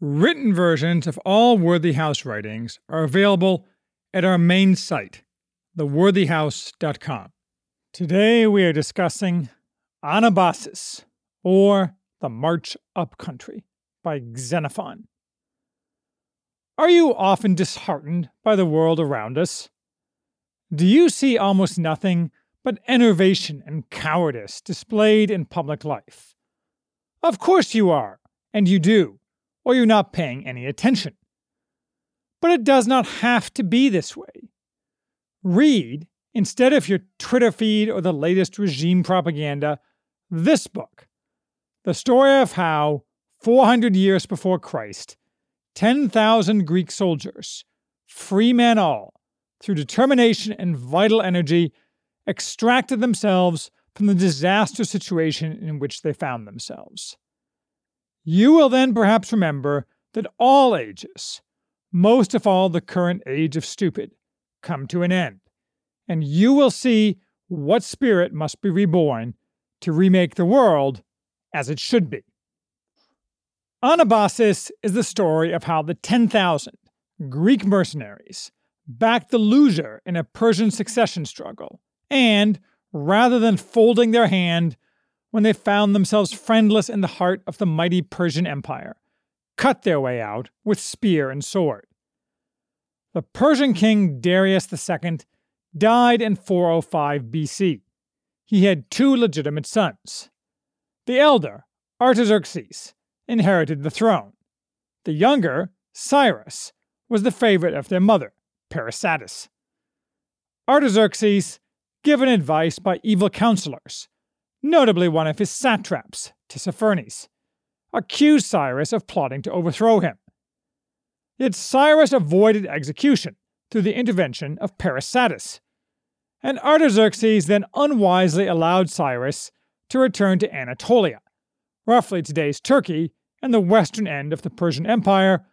Written versions of all Worthy House writings are available at our main site, theworthyhouse.com. Today we are discussing Anabasis, or The March Up Country, by Xenophon. Are you often disheartened by the world around us? Do you see almost nothing but enervation and cowardice displayed in public life? Of course you are, and you do, or you're not paying any attention. But it does not have to be this way. Read, instead of your Twitter feed or the latest regime propaganda, this book The story of how, 400 years before Christ, 10,000 Greek soldiers, free men all, through determination and vital energy, extracted themselves from the disastrous situation in which they found themselves. You will then perhaps remember that all ages, most of all the current age of stupid, come to an end, and you will see what spirit must be reborn to remake the world as it should be. Anabasis is the story of how the 10,000 Greek mercenaries backed the loser in a Persian succession struggle and, rather than folding their hand when they found themselves friendless in the heart of the mighty Persian Empire, cut their way out with spear and sword. The Persian king Darius II died in 405 BC. He had two legitimate sons. The elder, Artaxerxes, inherited the throne. The younger, Cyrus, was the favorite of their mother, Parysatis. Artaxerxes, given advice by evil counselors, notably one of his satraps, Tissaphernes, accused Cyrus of plotting to overthrow him. Yet Cyrus avoided execution through the intervention of Parysatis, and Artaxerxes then unwisely allowed Cyrus to return to Anatolia, roughly today's Turkey and the western end of the Persian Empire,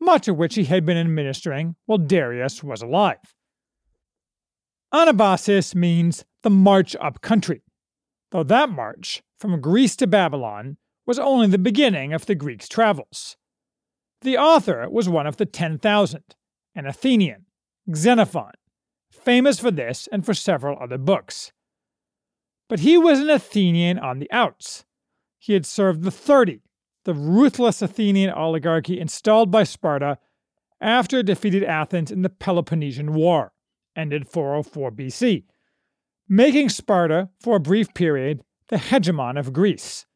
much of which he had been administering while Darius was alive. Anabasis means the march up country, though that march from Greece to Babylon was only the beginning of the Greeks' travels. The author was one of the 10,000, an Athenian, Xenophon, famous for this and for several other books. But he was an Athenian on the outs. He had served the 30, the ruthless Athenian oligarchy installed by Sparta after it defeated Athens in the Peloponnesian War, ended 404 BC, making Sparta, for a brief period, the hegemon of Greece.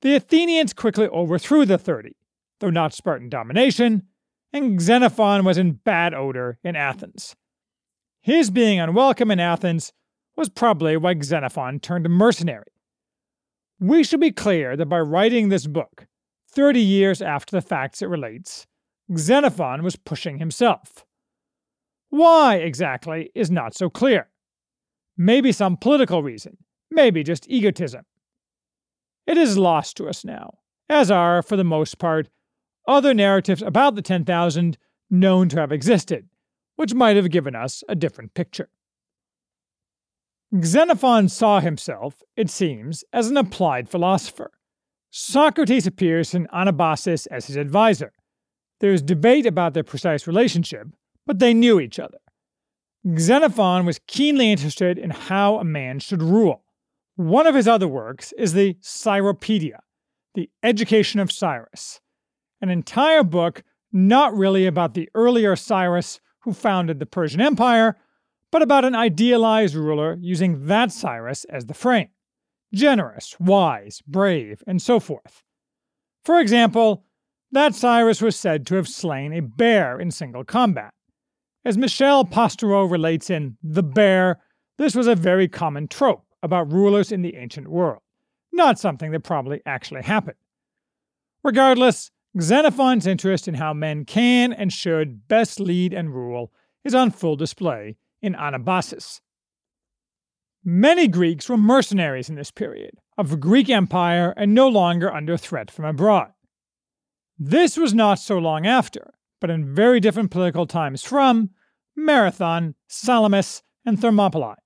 The Athenians quickly overthrew the Thirty, though not Spartan domination, and Xenophon was in bad odor in Athens. His being unwelcome in Athens was probably why Xenophon turned mercenary. We should be clear that by writing this book, 30 years after the facts it relates, Xenophon was pushing himself. Why exactly is not so clear. Maybe some political reason, maybe just egotism. It is lost to us now, as are, for the most part, other narratives about the 10,000 known to have existed, which might have given us a different picture. Xenophon saw himself, it seems, as an applied philosopher. Socrates appears in Anabasis as his advisor. There is debate about their precise relationship, but they knew each other. Xenophon was keenly interested in how a man should rule. One of his other works is the Cyropedia, The Education of Cyrus, an entire book not really about the earlier Cyrus who founded the Persian Empire, but about an idealized ruler using that Cyrus as the frame generous, wise, brave, and so forth. For example, that Cyrus was said to have slain a bear in single combat. As Michel Pastoureau relates in The Bear, this was a very common trope about rulers in the ancient world, not something that probably actually happened. Regardless, Xenophon's interest in how men can and should best lead and rule is on full display in Anabasis. Many Greeks were mercenaries in this period, of the Greek Empire and no longer under threat from abroad. This was not so long after, but in very different political times from Marathon, Salamis, and Thermopylae.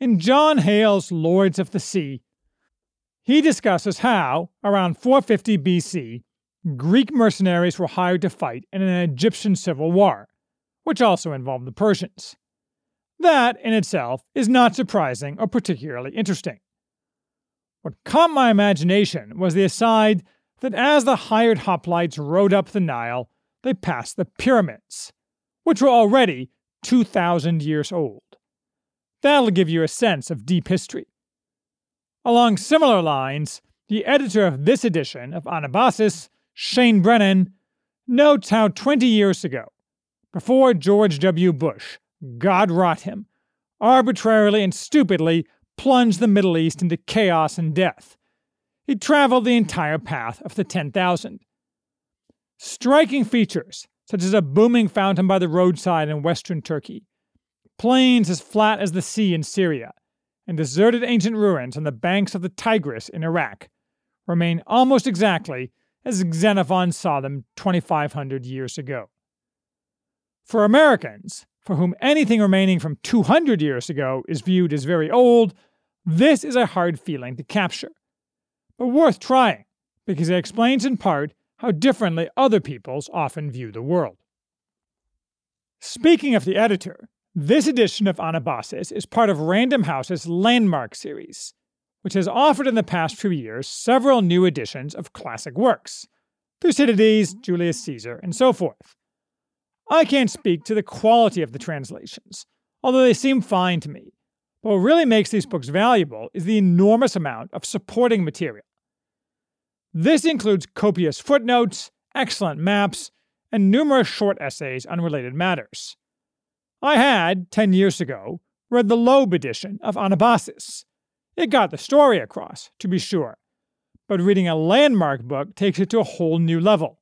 In John Hale's Lords of the Sea, he discusses how, around 450 BC, Greek mercenaries were hired to fight in an Egyptian civil war, which also involved the Persians. That, in itself, is not surprising or particularly interesting. What caught my imagination was the aside that as the hired hoplites rode up the Nile, they passed the pyramids, which were already 2,000 years old. That'll give you a sense of deep history. Along similar lines, the editor of this edition of Anabasis, Shane Brennan, notes how 20 years ago, before George W. Bush, God rot him, arbitrarily and stupidly plunged the Middle East into chaos and death. He traveled the entire path of the 10,000. Striking features, such as a booming fountain by the roadside in western Turkey, plains as flat as the sea in Syria, and deserted ancient ruins on the banks of the Tigris in Iraq, remain almost exactly as Xenophon saw them 2,500 years ago. For Americans, for whom anything remaining from 200 years ago is viewed as very old, this is a hard feeling to capture. But worth trying, because it explains in part how differently other peoples often view the world. Speaking of the editor, this edition of Anabasis is part of Random House's Landmark series, which has offered in the past few years several new editions of classic works Thucydides, Julius Caesar, and so forth. I can't speak to the quality of the translations, although they seem fine to me. But what really makes these books valuable is the enormous amount of supporting material. This includes copious footnotes, excellent maps, and numerous short essays on related matters. I had, 10 years ago, read the Loeb edition of Anabasis. It got the story across, to be sure, but reading a landmark book takes it to a whole new level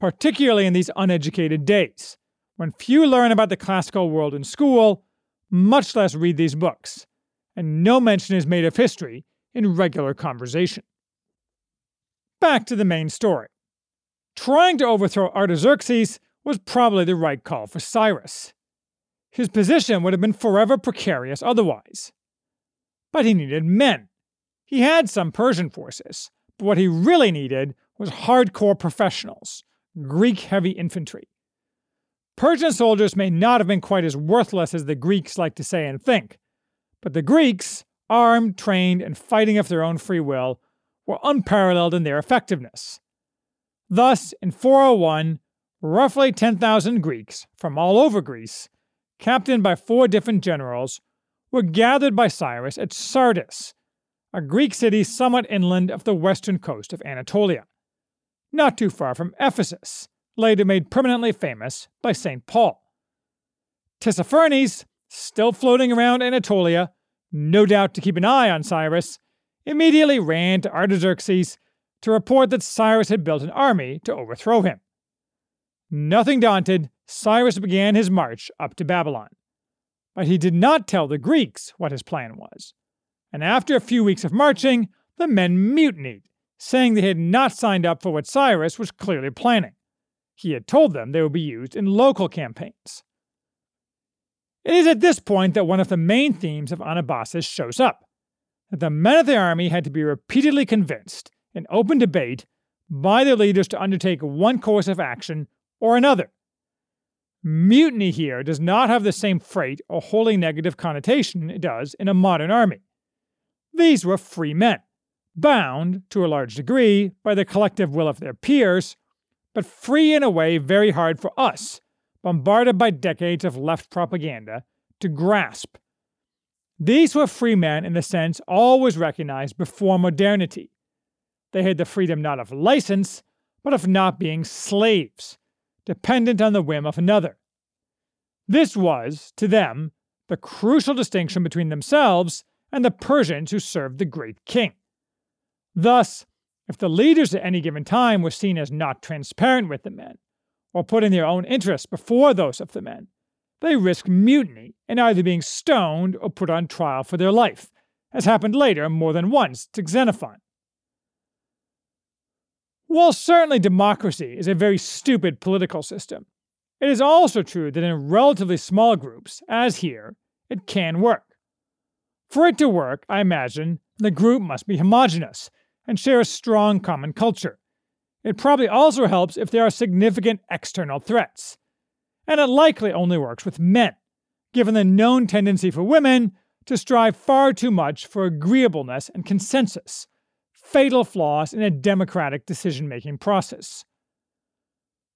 particularly in these uneducated days, when few learn about the classical world in school, much less read these books, and no mention is made of history in regular conversation. Back to the main story. Trying to overthrow Artaxerxes was probably the right call for Cyrus. His position would have been forever precarious otherwise. But he needed men. He had some Persian forces, but what he really needed was hardcore professionals Greek heavy infantry. Persian soldiers may not have been quite as worthless as the Greeks like to say and think, but the Greeks, armed, trained, and fighting of their own free will, were unparalleled in their effectiveness. Thus, in 401, roughly 10,000 Greeks from all over Greece, captained by four different generals, were gathered by Cyrus at Sardis, a Greek city somewhat inland of the western coast of Anatolia not too far from Ephesus, later made permanently famous by St. Paul. Tissaphernes, still floating around Anatolia, no doubt to keep an eye on Cyrus, immediately ran to Artaxerxes to report that Cyrus had built an army to overthrow him. Nothing daunted, Cyrus began his march up to Babylon. But he did not tell the Greeks what his plan was. And after a few weeks of marching, the men mutinied saying they had not signed up for what Cyrus was clearly planning. He had told them they would be used in local campaigns. It is at this point that one of the main themes of Anabasis shows up that the men of the army had to be repeatedly convinced, in open debate, by their leaders to undertake one course of action or another. Mutiny here does not have the same freight or wholly negative connotation it does in a modern army. These were free men bound, to a large degree, by the collective will of their peers, but free in a way very hard for us, bombarded by decades of left propaganda, to grasp. These were free men in the sense always recognized before modernity. They had the freedom not of license, but of not being slaves, dependent on the whim of another. This was, to them, the crucial distinction between themselves and the Persians who served the great king. Thus, If the leaders at any given time were seen as not transparent with the men, or putting their own interests before those of the men, they risk mutiny and either being stoned or put on trial for their life, as happened later more than once to Xenophon. While certainly democracy is a very stupid political system, it is also true that in relatively small groups, as here, it can work. For it to work, I imagine, the group must be homogeneous and share a strong common culture. It probably also helps if there are significant external threats. And it likely only works with men, given the known tendency for women to strive far too much for agreeableness and consensus, fatal flaws in a democratic decision making process.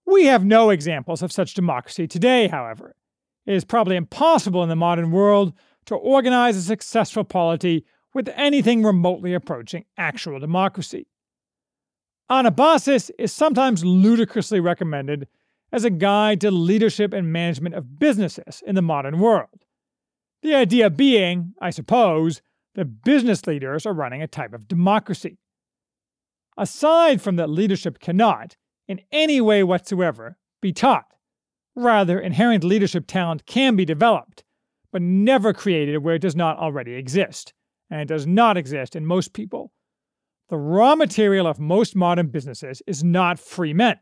We have no examples of such democracy today, however. It is probably impossible in the modern world to organize a successful polity with anything remotely approaching actual democracy. Anabasis is sometimes ludicrously recommended as a guide to leadership and management of businesses in the modern world. The idea being, I suppose, that business leaders are running a type of democracy. Aside from that leadership cannot, in any way whatsoever, be taught. Rather, inherent leadership talent can be developed, but never created where it does not already exist and it does not exist in most people. The raw material of most modern businesses is not free men,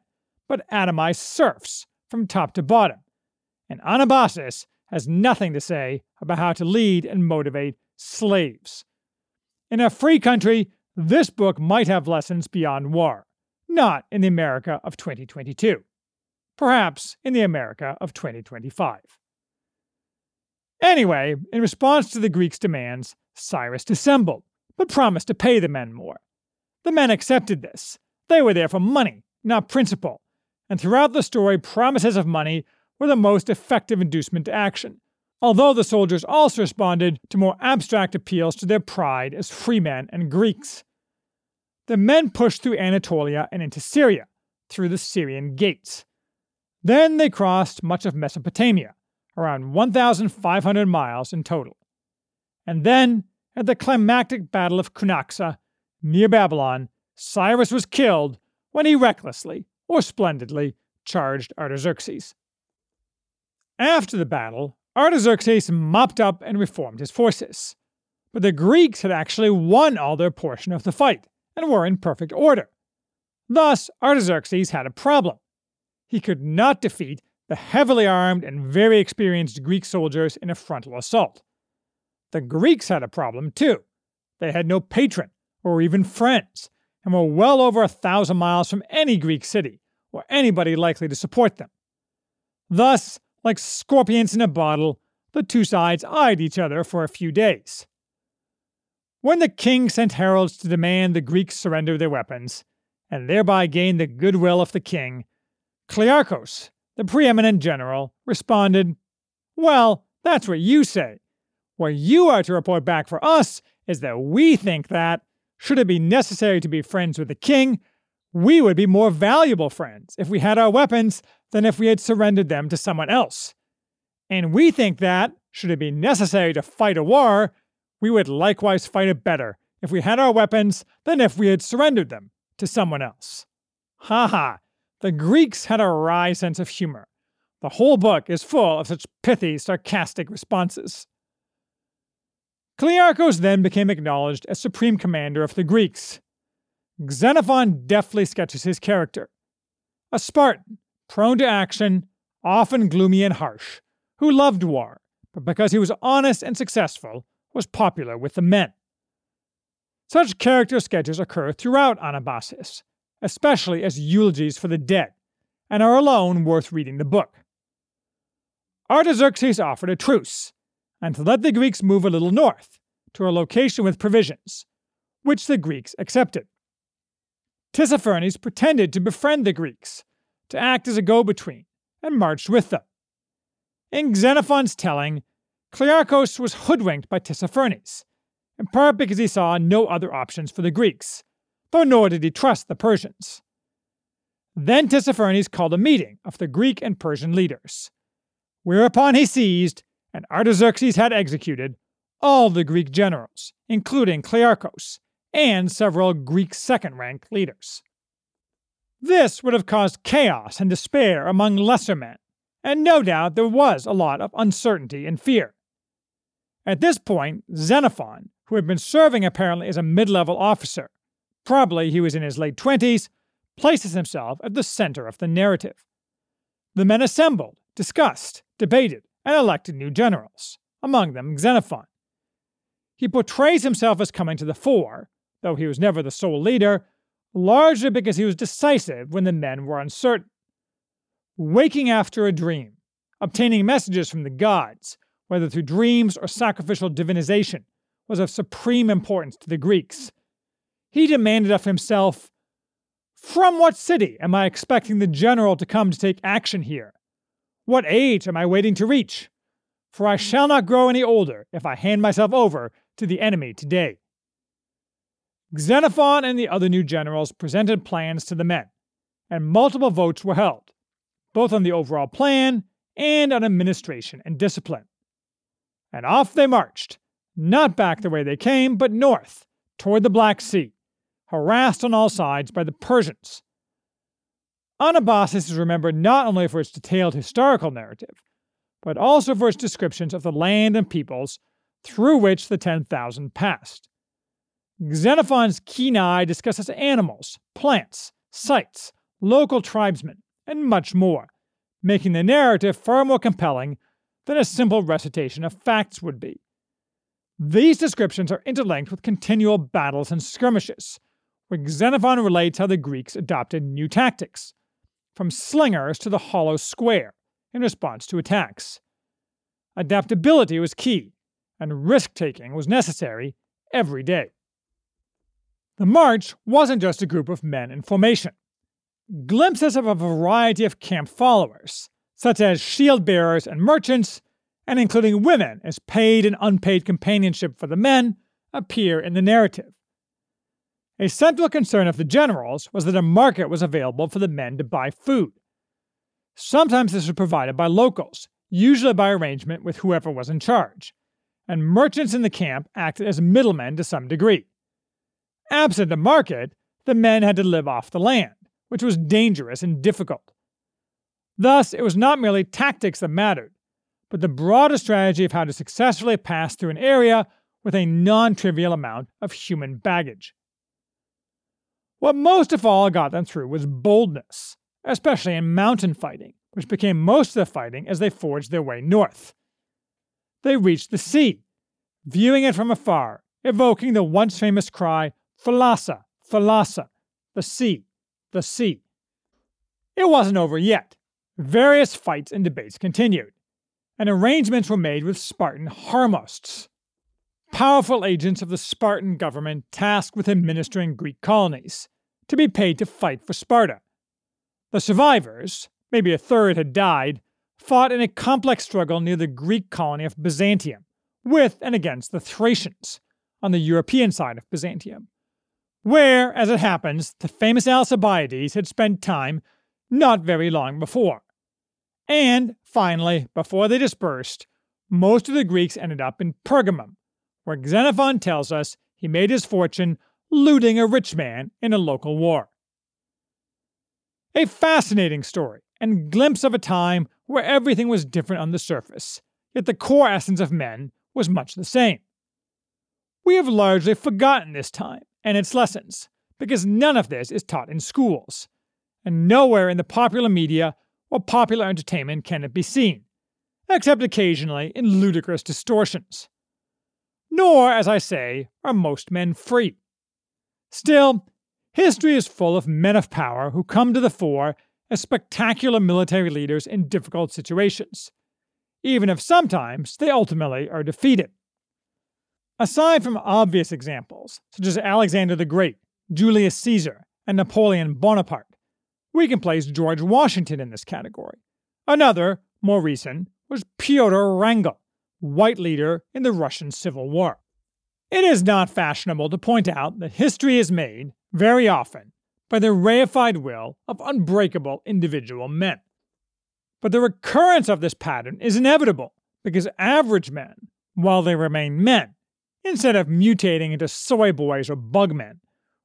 but atomized serfs from top to bottom. And Anabasis has nothing to say about how to lead and motivate slaves. In a free country, this book might have lessons beyond war, not in the America of 2022. Perhaps in the America of 2025. Anyway, in response to the Greeks' demands, Cyrus dissembled, but promised to pay the men more. The men accepted this. They were there for money, not principle, and throughout the story, promises of money were the most effective inducement to action, although the soldiers also responded to more abstract appeals to their pride as freemen and Greeks. The men pushed through Anatolia and into Syria, through the Syrian gates. Then they crossed much of Mesopotamia, around 1,500 miles in total. And then, at the climactic Battle of Cunaxa, near Babylon, Cyrus was killed when he recklessly, or splendidly, charged Artaxerxes. After the battle, Artaxerxes mopped up and reformed his forces. But the Greeks had actually won all their portion of the fight and were in perfect order. Thus, Artaxerxes had a problem. He could not defeat the heavily armed and very experienced Greek soldiers in a frontal assault. The Greeks had a problem too. They had no patron, or even friends, and were well over a thousand miles from any Greek city, or anybody likely to support them. Thus, like scorpions in a bottle, the two sides eyed each other for a few days. When the king sent heralds to demand the Greeks surrender their weapons, and thereby gain the goodwill of the king, Clearchus, the preeminent general, responded, Well, that's what you say, what you are to report back for us is that we think that, should it be necessary to be friends with the king, we would be more valuable friends if we had our weapons than if we had surrendered them to someone else. And we think that, should it be necessary to fight a war, we would likewise fight it better if we had our weapons than if we had surrendered them to someone else. Ha ha! The Greeks had a wry sense of humor. The whole book is full of such pithy, sarcastic responses. Clearchus then became acknowledged as supreme commander of the Greeks. Xenophon deftly sketches his character a Spartan, prone to action, often gloomy and harsh, who loved war, but because he was honest and successful, was popular with the men. Such character sketches occur throughout Anabasis, especially as eulogies for the dead, and are alone worth reading the book. Artaxerxes offered a truce, and to let the Greeks move a little north, to a location with provisions, which the Greeks accepted. Tissaphernes pretended to befriend the Greeks, to act as a go between, and marched with them. In Xenophon's telling, Clearchus was hoodwinked by Tissaphernes, in part because he saw no other options for the Greeks, though nor did he trust the Persians. Then Tissaphernes called a meeting of the Greek and Persian leaders, whereupon he seized and Artaxerxes had executed all the Greek generals, including Clearchus, and several Greek second rank leaders. This would have caused chaos and despair among lesser men, and no doubt there was a lot of uncertainty and fear. At this point, Xenophon, who had been serving apparently as a mid level officer, probably he was in his late 20s, places himself at the center of the narrative. The men assembled, discussed, debated, and elected new generals, among them Xenophon. He portrays himself as coming to the fore, though he was never the sole leader, largely because he was decisive when the men were uncertain. Waking after a dream, obtaining messages from the gods, whether through dreams or sacrificial divinization, was of supreme importance to the Greeks. He demanded of himself From what city am I expecting the general to come to take action here? What age am I waiting to reach? For I shall not grow any older if I hand myself over to the enemy today. Xenophon and the other new generals presented plans to the men, and multiple votes were held, both on the overall plan and on administration and discipline. And off they marched, not back the way they came, but north, toward the Black Sea, harassed on all sides by the Persians. Anabasis is remembered not only for its detailed historical narrative, but also for its descriptions of the land and peoples through which the 10,000 passed. Xenophon's keen eye discusses animals, plants, sites, local tribesmen, and much more, making the narrative far more compelling than a simple recitation of facts would be. These descriptions are interlinked with continual battles and skirmishes, where Xenophon relates how the Greeks adopted new tactics, from slingers to the hollow square, in response to attacks. Adaptability was key, and risk taking was necessary every day. The march wasn't just a group of men in formation. Glimpses of a variety of camp followers, such as shield bearers and merchants, and including women as paid and unpaid companionship for the men, appear in the narrative. A central concern of the generals was that a market was available for the men to buy food. Sometimes this was provided by locals, usually by arrangement with whoever was in charge, and merchants in the camp acted as middlemen to some degree. Absent a market, the men had to live off the land, which was dangerous and difficult. Thus, it was not merely tactics that mattered, but the broader strategy of how to successfully pass through an area with a non trivial amount of human baggage. What most of all got them through was boldness, especially in mountain fighting, which became most of the fighting as they forged their way north. They reached the sea, viewing it from afar, evoking the once famous cry, Thalassa, Thalassa, the sea, the sea. It wasn't over yet. Various fights and debates continued, and arrangements were made with Spartan Harmosts, powerful agents of the Spartan government tasked with administering Greek colonies, to be paid to fight for Sparta. The survivors, maybe a third had died, fought in a complex struggle near the Greek colony of Byzantium, with and against the Thracians, on the European side of Byzantium where, as it happens, the famous Alcibiades had spent time not very long before. And, finally, before they dispersed, most of the Greeks ended up in Pergamum, where Xenophon tells us he made his fortune looting a rich man in a local war. A fascinating story, and glimpse of a time where everything was different on the surface, yet the core essence of men was much the same. We have largely forgotten this time, and its lessons, because none of this is taught in schools, and nowhere in the popular media or popular entertainment can it be seen, except occasionally in ludicrous distortions. Nor, as I say, are most men free. Still, history is full of men of power who come to the fore as spectacular military leaders in difficult situations, even if sometimes they ultimately are defeated. Aside from obvious examples, such as Alexander the Great, Julius Caesar, and Napoleon Bonaparte, we can place George Washington in this category. Another, more recent, was Pyotr Wrangel, white leader in the Russian Civil War. It is not fashionable to point out that history is made, very often, by the reified will of unbreakable individual men. But the recurrence of this pattern is inevitable because average men, while they remain men, instead of mutating into soy boys or bugmen,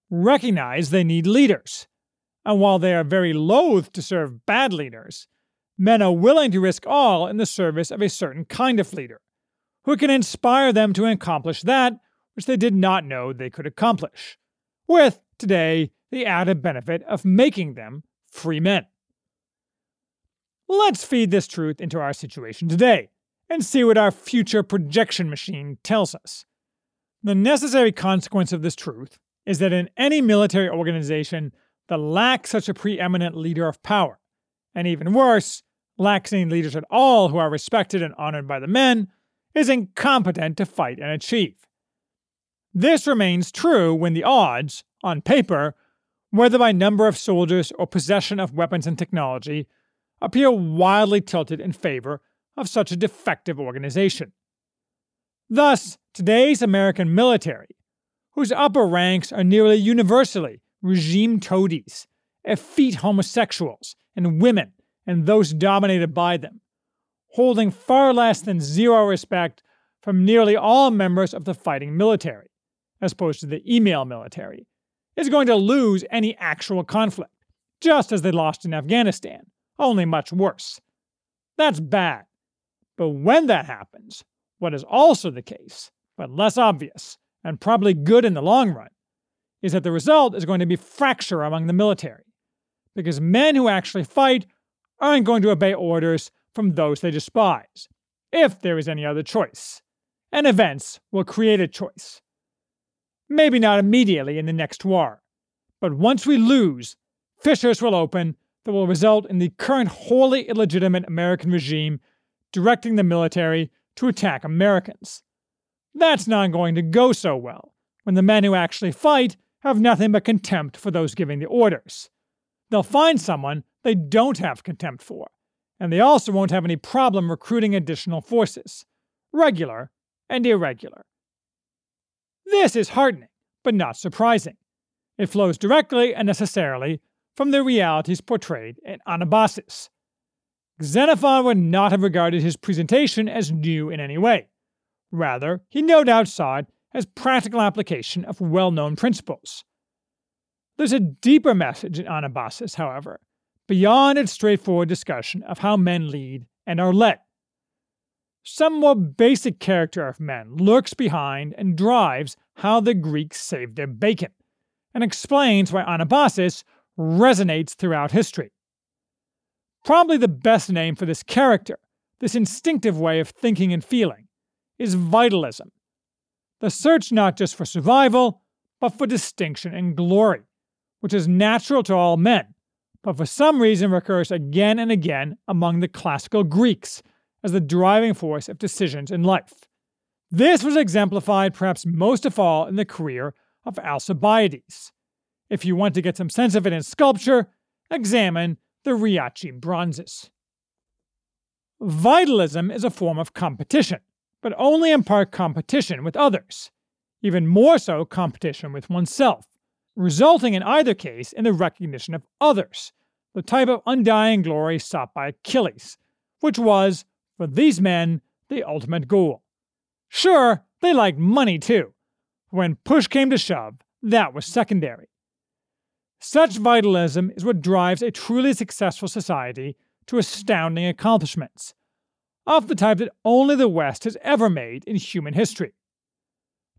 recognize they need leaders. And while they are very loath to serve bad leaders, men are willing to risk all in the service of a certain kind of leader, who can inspire them to accomplish that which they did not know they could accomplish, with, today, the added benefit of making them free men. Let's feed this truth into our situation today and see what our future projection machine tells us. The necessary consequence of this truth is that in any military organization that lacks such a preeminent leader of power, and even worse, lacks any leaders at all who are respected and honored by the men, is incompetent to fight and achieve. This remains true when the odds, on paper, whether by number of soldiers or possession of weapons and technology, appear wildly tilted in favor of such a defective organization. Thus, today's American military, whose upper ranks are nearly universally regime toadies, effete homosexuals, and women, and those dominated by them, holding far less than zero respect from nearly all members of the fighting military, as opposed to the email military, is going to lose any actual conflict, just as they lost in Afghanistan, only much worse. That's bad. But when that happens, what is also the case, but less obvious, and probably good in the long run, is that the result is going to be fracture among the military. Because men who actually fight aren't going to obey orders from those they despise, if there is any other choice. And events will create a choice. Maybe not immediately in the next war, but once we lose, fissures will open that will result in the current wholly illegitimate American regime directing the military to attack Americans. That's not going to go so well when the men who actually fight have nothing but contempt for those giving the orders. They'll find someone they don't have contempt for, and they also won't have any problem recruiting additional forces, regular and irregular. This is heartening, but not surprising. It flows directly and necessarily from the realities portrayed in Anabasis, Xenophon would not have regarded his presentation as new in any way. Rather, he no doubt saw it as practical application of well known principles. There's a deeper message in Anabasis, however, beyond its straightforward discussion of how men lead and are led. Some more basic character of men lurks behind and drives how the Greeks saved their bacon, and explains why Anabasis resonates throughout history. Probably the best name for this character, this instinctive way of thinking and feeling, is vitalism. The search not just for survival, but for distinction and glory, which is natural to all men, but for some reason recurs again and again among the classical Greeks as the driving force of decisions in life. This was exemplified perhaps most of all in the career of Alcibiades. If you want to get some sense of it in sculpture, examine the Riace bronzes. Vitalism is a form of competition, but only in part competition with others, even more so competition with oneself, resulting in either case in the recognition of others, the type of undying glory sought by Achilles, which was, for these men, the ultimate goal. Sure, they liked money too. When push came to shove, that was secondary. Such vitalism is what drives a truly successful society to astounding accomplishments, of the type that only the West has ever made in human history.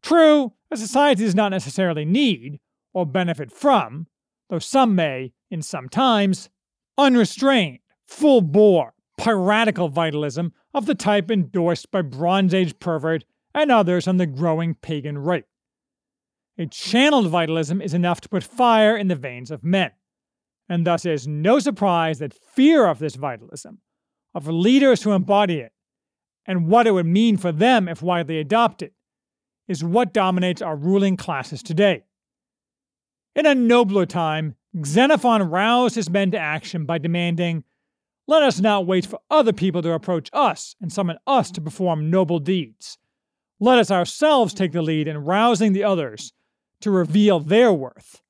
True, a society does not necessarily need, or benefit from, though some may, in some times, unrestrained, full bore, piratical vitalism of the type endorsed by Bronze Age pervert and others on the growing pagan right. A channeled vitalism is enough to put fire in the veins of men. And thus it is no surprise that fear of this vitalism, of leaders who embody it, and what it would mean for them if widely adopted, is what dominates our ruling classes today. In a nobler time, Xenophon roused his men to action by demanding, Let us not wait for other people to approach us and summon us to perform noble deeds. Let us ourselves take the lead in rousing the others to reveal their worth.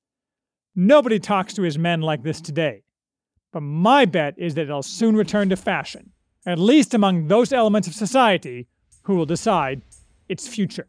Nobody talks to his men like this today, but my bet is that it'll soon return to fashion, at least among those elements of society who will decide its future.